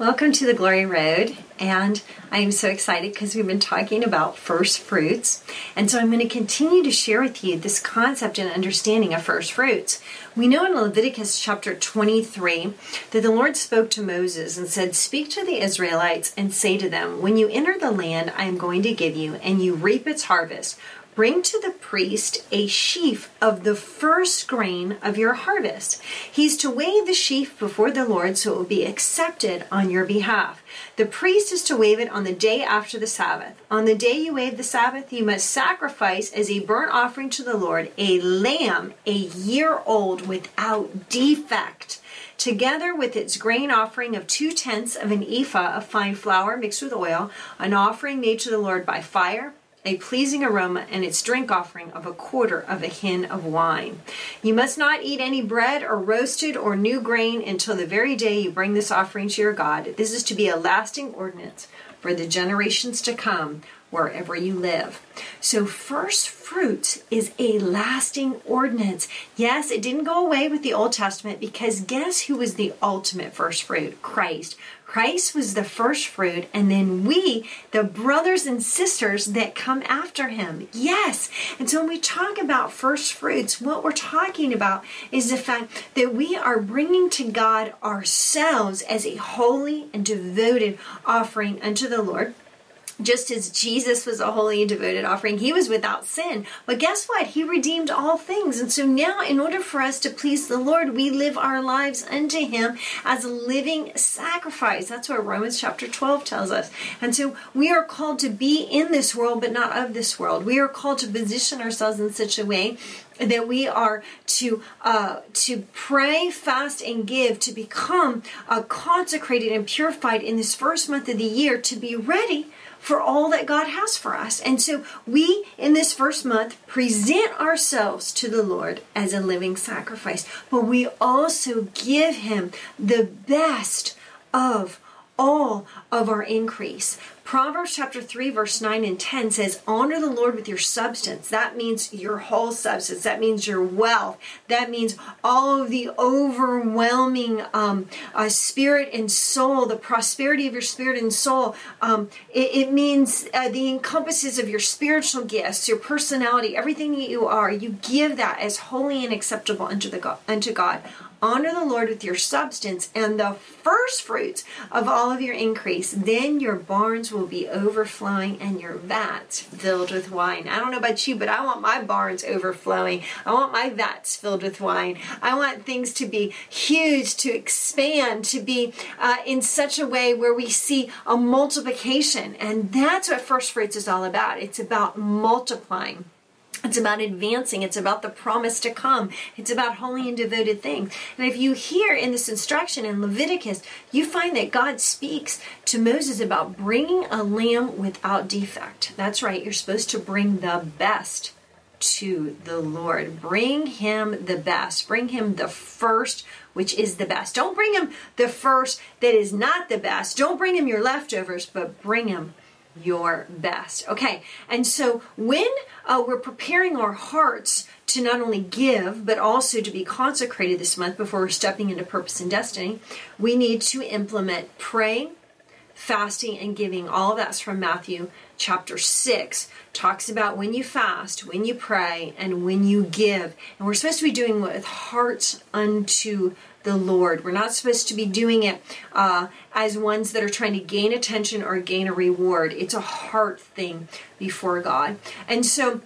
Welcome to the Glory Road, and I am so excited because we've been talking about first fruits. And so I'm going to continue to share with you this concept and understanding of first fruits. We know in Leviticus chapter 23 that the Lord spoke to Moses and said, Speak to the Israelites and say to them, When you enter the land I am going to give you, and you reap its harvest, Bring to the priest a sheaf of the first grain of your harvest. He's to wave the sheaf before the Lord so it will be accepted on your behalf. The priest is to wave it on the day after the Sabbath. On the day you wave the Sabbath, you must sacrifice as a burnt offering to the Lord a lamb a year old without defect together with its grain offering of two tenths of an ephah of fine flour mixed with oil, an offering made to the Lord by fire a pleasing aroma, and its drink offering of a quarter of a hin of wine. You must not eat any bread or roasted or new grain until the very day you bring this offering to your God. This is to be a lasting ordinance for the generations to come wherever you live. So, first fruits is a lasting ordinance. Yes, it didn't go away with the Old Testament because guess who was the ultimate first fruit? Christ. Christ was the first fruit, and then we, the brothers and sisters that come after him. Yes. And so when we talk about first fruits, what we're talking about is the fact that we are bringing to God ourselves as a holy and devoted offering unto the Lord just as Jesus was a holy and devoted offering, he was without sin. But guess what? He redeemed all things. And so now, in order for us to please the Lord, we live our lives unto him as a living sacrifice. That's what Romans chapter 12 tells us. And so we are called to be in this world, but not of this world. We are called to position ourselves in such a way that we are to uh, to pray, fast, and give to become uh, consecrated and purified in this first month of the year to be ready for all that God has for us. And so we, in this first month, present ourselves to the Lord as a living sacrifice, but we also give Him the best of all of our increase. Proverbs chapter 3, verse 9 and 10 says, Honor the Lord with your substance. That means your whole substance. That means your wealth. That means all of the overwhelming um, uh, spirit and soul, the prosperity of your spirit and soul. Um, it, it, means uh, the encompasses of your spiritual gifts, your personality, everything that you are. You give that as holy and acceptable unto, the God, unto God. Honor the Lord with your substance and the first fruits of all of your increase. Then your barns will be overflowing and your vats filled with wine. I don't know about you, but I want my barns overflowing. I want my vats filled with wine. I want things to be huge, to expand, to be uh, in such a way where we see a multiplication. And that's what first fruits is all about. It's about multiplying. It's about advancing. It's about the promise to come. It's about holy and devoted things. And if you hear in this instruction in Leviticus, you find that God speaks to Moses about bringing a lamb without defect. That's right. You're supposed to bring the best to the Lord. Bring him the best. Bring him the first, which is the best. Don't bring him the first that is not the best. Don't bring him your leftovers, but bring him your best. Okay, and so when uh, we're preparing our hearts to not only give, but also to be consecrated this month before we're stepping into purpose and destiny, we need to implement praying, fasting, and giving. All that's from Matthew chapter 6. Talks about when you fast, when you pray, and when you give. And we're supposed to be doing with hearts unto the Lord. We're not supposed to be doing it uh, as ones that are trying to gain attention or gain a reward. It's a heart thing before God. And so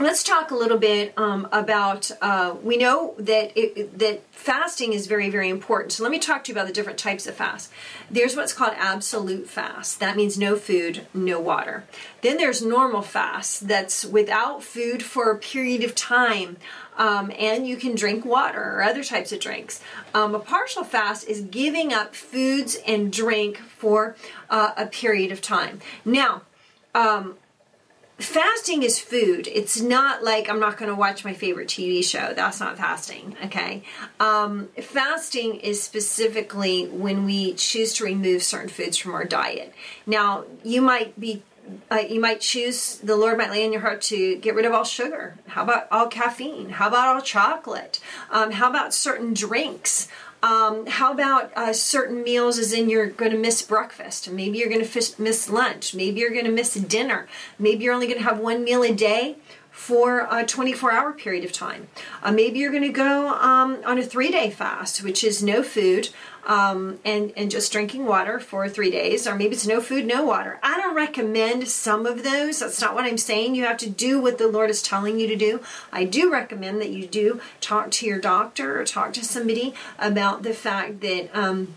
let's talk a little bit um, about uh, we know that it, that fasting is very very important so let me talk to you about the different types of fast there's what's called absolute fast that means no food no water then there's normal fast that's without food for a period of time um, and you can drink water or other types of drinks. Um, a partial fast is giving up foods and drink for uh, a period of time. Now, um, fasting is food. It's not like I'm not going to watch my favorite TV show. That's not fasting, okay? Um, fasting is specifically when we choose to remove certain foods from our diet. Now, you might be uh, you might choose the lord might lay in your heart to get rid of all sugar how about all caffeine how about all chocolate um, how about certain drinks um, how about uh, certain meals as in you're going to miss breakfast? Maybe you're going to miss lunch. Maybe you're going to miss dinner. Maybe you're only going to have one meal a day for a 24 hour period of time. Uh, maybe you're going to go um, on a three day fast, which is no food um, and, and just drinking water for three days, or maybe it's no food, no water. I don't recommend some of those. That's not what I'm saying. You have to do what the Lord is telling you to do. I do recommend that you do talk to your doctor or talk to somebody about the fact that. Um,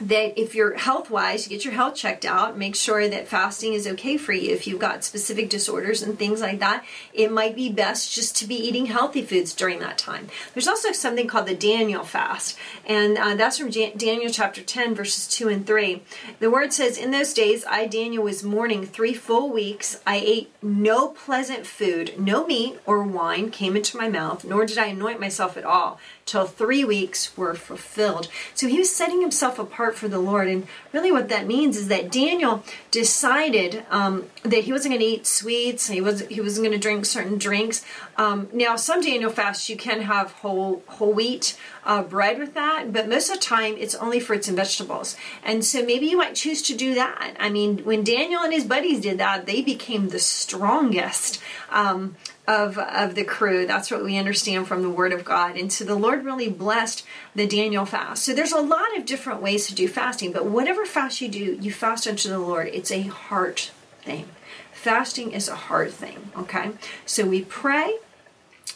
that if you're health wise, you get your health checked out, make sure that fasting is okay for you. If you've got specific disorders and things like that, it might be best just to be eating healthy foods during that time. There's also something called the Daniel fast, and uh, that's from Jan- Daniel chapter 10, verses 2 and 3. The word says, In those days, I, Daniel, was mourning three full weeks. I ate no pleasant food, no meat or wine came into my mouth, nor did I anoint myself at all till three weeks were fulfilled. So he was setting himself apart for the Lord. And really, what that means is that Daniel decided um, that he wasn't going to eat sweets. He was he wasn't going to drink certain drinks. Um, now, some Daniel fasts you can have whole whole wheat uh, bread with that, but most of the time it's only fruits and vegetables. And so maybe you might choose to do that. I mean, when Daniel and his buddies did that, they became the strongest. Um, of of the crew. That's what we understand from the Word of God. And so the Lord really blessed the Daniel fast. So there's a lot of different ways to do fasting, but whatever fast you do, you fast unto the Lord. It's a heart thing. Fasting is a heart thing. Okay, so we pray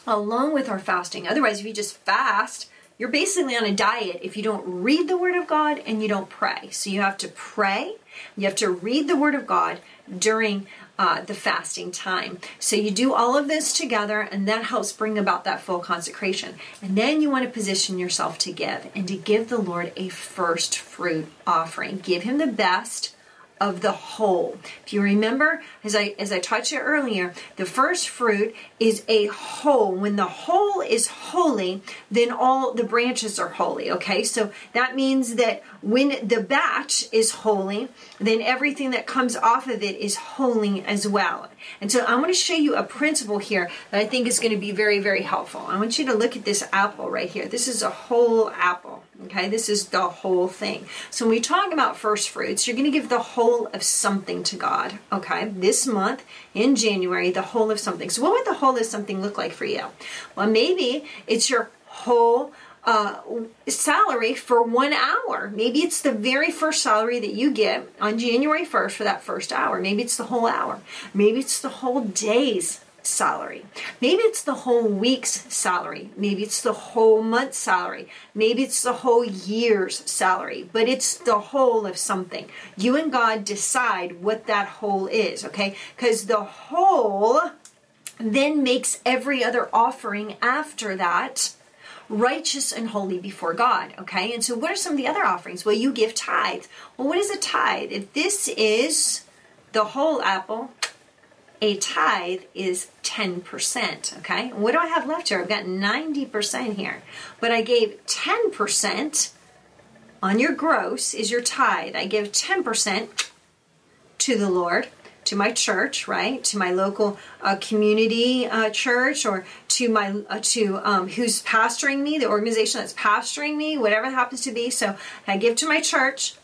along with our fasting. Otherwise, if you just fast, you're basically on a diet if you don't read the Word of God and you don't pray. So you have to pray, you have to read the Word of God during uh, the fasting time. So you do all of this together, and that helps bring about that full consecration. And then you want to position yourself to give and to give the Lord a first fruit offering. Give Him the best of the whole. If you remember, as I as I taught you earlier, the first fruit is a whole. When the whole is holy, then all the branches are holy. Okay, so that means that when the batch is holy, then everything that comes off of it is holy as well. And so I want to show you a principle here that I think is going to be very, very helpful. I want you to look at this apple right here. This is a whole apple. Okay, this is the whole thing. So when we talk about first fruits, you're going to give the whole of something to God. Okay, this month in January, the whole of something. So what would the whole of something look like for you? Well, maybe it's your whole uh, salary for one hour. Maybe it's the very first salary that you get on January 1st for that first hour. Maybe it's the whole hour. Maybe it's the whole day's salary. Maybe it's the whole week's salary. Maybe it's the whole month's salary. Maybe it's the whole year's salary, but it's the whole of something. You and God decide what that whole is, okay? Because the whole then makes every other offering after that righteous and holy before God. Okay, and so what are some of the other offerings? Well, you give tithe. Well, what is a tithe? If this is the whole apple, a tithe is 10%. Okay, what do I have left here? I've got 90% here, but I gave 10% on your gross is your tithe. I give 10% to the Lord to my church, right? To my local uh, community uh, church, or to my uh, to um, who's pastoring me, the organization that's pastoring me, whatever it happens to be. So I give to my church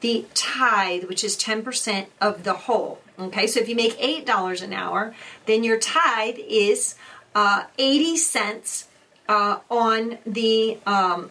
the tithe, which is ten percent of the whole. Okay, so if you make eight dollars an hour, then your tithe is uh, eighty cents uh, on the um,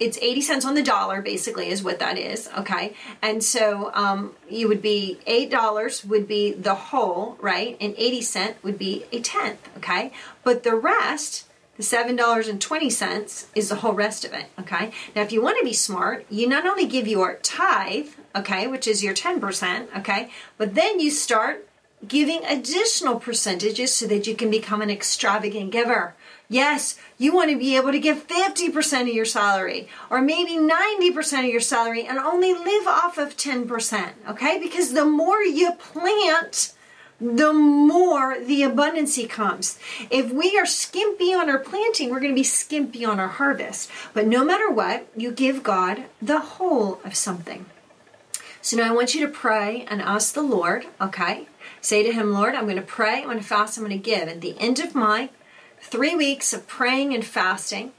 it's 80 cents on the dollar basically is what that is okay? And so um, you would be eight dollars would be the whole right? And 80 cent would be a tenth okay? But the rest the seven dollars and twenty cents is the whole rest of it okay now if you want to be smart you not only give your tithe okay which is your 10% okay but then you start giving additional percentages so that you can become an extravagant giver Yes, you want to be able to give 50% of your salary or maybe 90% of your salary and only live off of 10%, okay? Because the more you plant, the more the abundancy comes. If we are skimpy on our planting, we're going to be skimpy on our harvest. But no matter what, you give God the whole of something. So now I want you to pray and ask the Lord, okay? Say to Him, Lord, I'm going to pray, I'm going to fast, I'm going to give. At the end of my three weeks of praying and fasting,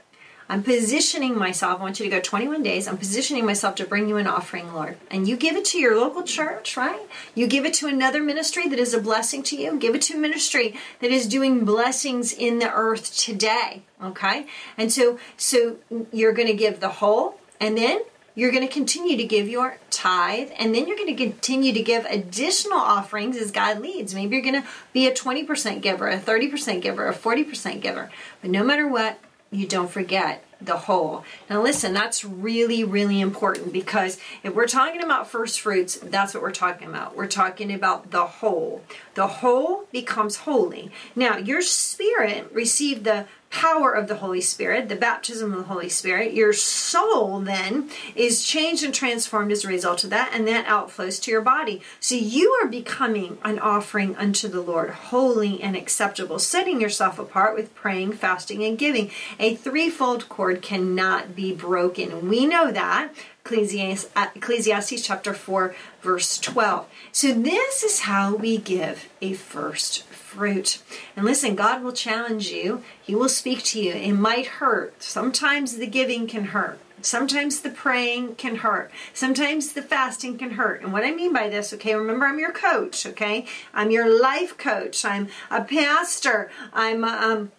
I'm positioning myself. I want you to go 21 days. I'm positioning myself to bring you an offering, Lord. And you give it to your local church, right? You give it to another ministry that is a blessing to you. Give it to a ministry that is doing blessings in the earth today, okay? And so so you're going to give the whole and then you're going to continue to give your tithe and then you're going to continue to give additional offerings as God leads. Maybe you're going to be a 20% giver, a 30% giver, a 40% giver. But no matter what, you don't forget the whole. Now, listen, that's really, really important because if we're talking about first fruits, that's what we're talking about. We're talking about the whole. The whole becomes holy. Now, your spirit received the power of the Holy Spirit, the baptism of the Holy Spirit, your soul then is changed and transformed as a result of that, and that outflows to your body. So you are becoming an offering unto the Lord, holy and acceptable, setting yourself apart with praying, fasting, and giving. A threefold cord cannot be broken. We know that. Ecclesiastes, Ecclesiastes chapter 4, verse 12. So, this is how we give a first fruit. And listen, God will challenge you, He will speak to you. It might hurt. Sometimes the giving can hurt. Sometimes the praying can hurt. Sometimes the fasting can hurt. And what I mean by this, okay, remember I'm your coach, okay? I'm your life coach. I'm a pastor. I'm um,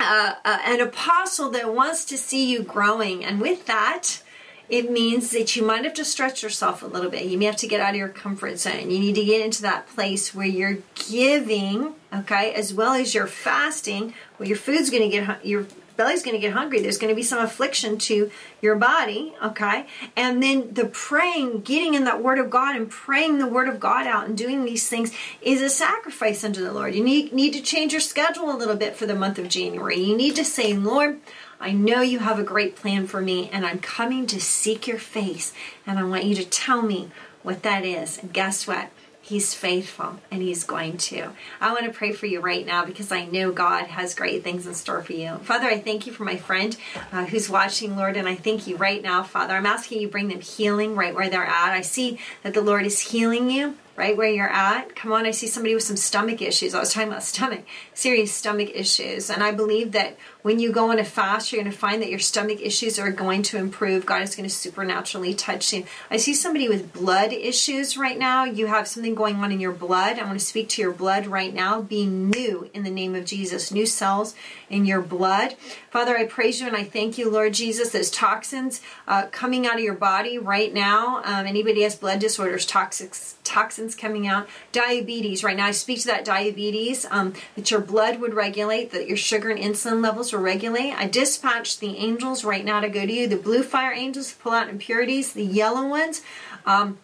uh, uh, an apostle that wants to see you growing. And with that, it means that you might have to stretch yourself a little bit. You may have to get out of your comfort zone. You need to get into that place where you're giving, okay, as well as you're fasting, where your food's going to get your belly's going to get hungry. There's going to be some affliction to your body, okay? And then the praying, getting in that word of God and praying the word of God out and doing these things is a sacrifice unto the Lord. You need need to change your schedule a little bit for the month of January. You need to say, "Lord, I know you have a great plan for me, and I'm coming to seek your face, and I want you to tell me what that is. And guess what? He's faithful and He's going to. I want to pray for you right now because I know God has great things in store for you. Father, I thank you for my friend uh, who's watching, Lord, and I thank you right now, Father. I'm asking you bring them healing right where they're at. I see that the Lord is healing you right where you're at. Come on, I see somebody with some stomach issues. I was talking about stomach, serious stomach issues. And I believe that when you go on a fast, you're going to find that your stomach issues are going to improve. God is going to supernaturally touch you. I see somebody with blood issues right now. You have something going on in your blood. I want to speak to your blood right now. Be new in the name of Jesus. New cells in your blood. Father, I praise you and I thank you, Lord Jesus. Those toxins uh, coming out of your body right now. Um, anybody has blood disorders, toxic, toxins coming out. Diabetes right now. I speak to that diabetes um, that your blood would regulate, that your sugar and insulin levels will regulate. I dispatch the angels right now to go to you. The blue fire angels pull out impurities. The yellow ones. Um,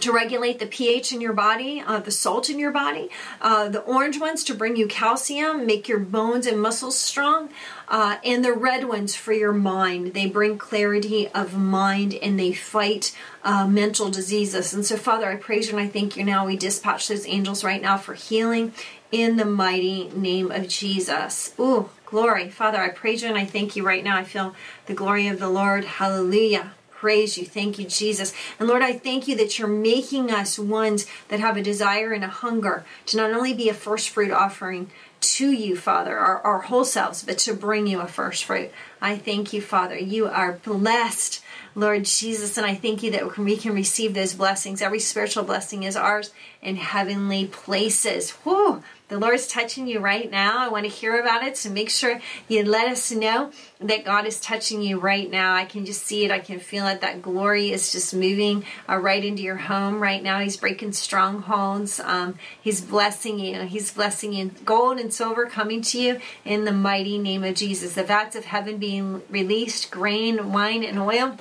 to regulate the pH in your body, uh, the salt in your body. Uh, the orange ones to bring you calcium, make your bones and muscles strong. Uh, and the red ones for your mind. They bring clarity of mind and they fight uh, mental diseases. And so, Father, I praise you and I thank you now. We dispatch those angels right now for healing in the mighty name of Jesus. Ooh, glory. Father, I praise you and I thank you right now. I feel the glory of the Lord. Hallelujah praise you. Thank you, Jesus. And Lord, I thank you that you're making us ones that have a desire and a hunger to not only be a first fruit offering to you, Father, our, our whole selves, but to bring you a first fruit. I thank you, Father. You are blessed, Lord Jesus, and I thank you that we can receive those blessings. Every spiritual blessing is ours in heavenly places. Whew. The Lord's touching you right now. I want to hear about it, so make sure you let us know that God is touching you right now. I can just see it. I can feel it. That glory is just moving uh, right into your home right now. He's breaking strongholds. Um, he's blessing you. He's blessing you. Gold and silver coming to you in the mighty name of Jesus. The vats of heaven being released, grain, wine, and oil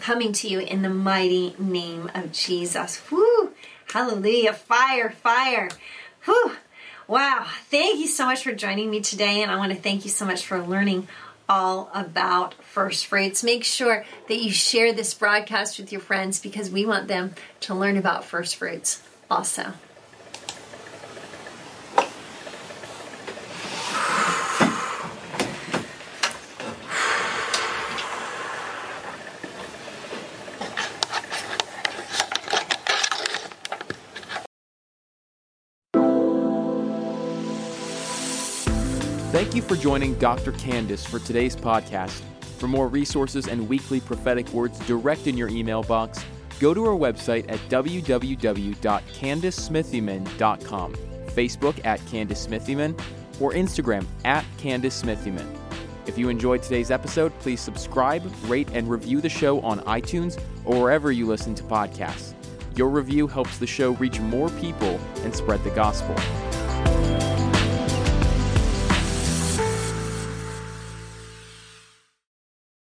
coming to you in the mighty name of Jesus. Woo! Hallelujah. Fire, fire. Whew. Wow. Thank you so much for joining me today. And I want to thank you so much for learning all about first fruits. Make sure that you share this broadcast with your friends because we want them to learn about first fruits also. For joining Dr. Candice for today's podcast. For more resources and weekly prophetic words direct in your email box, go to our website at www.candicesmithyman.com, Facebook at Candice Smithyman, or Instagram at Candice Smithyman. If you enjoyed today's episode, please subscribe, rate, and review the show on iTunes or wherever you listen to podcasts. Your review helps the show reach more people and spread the gospel.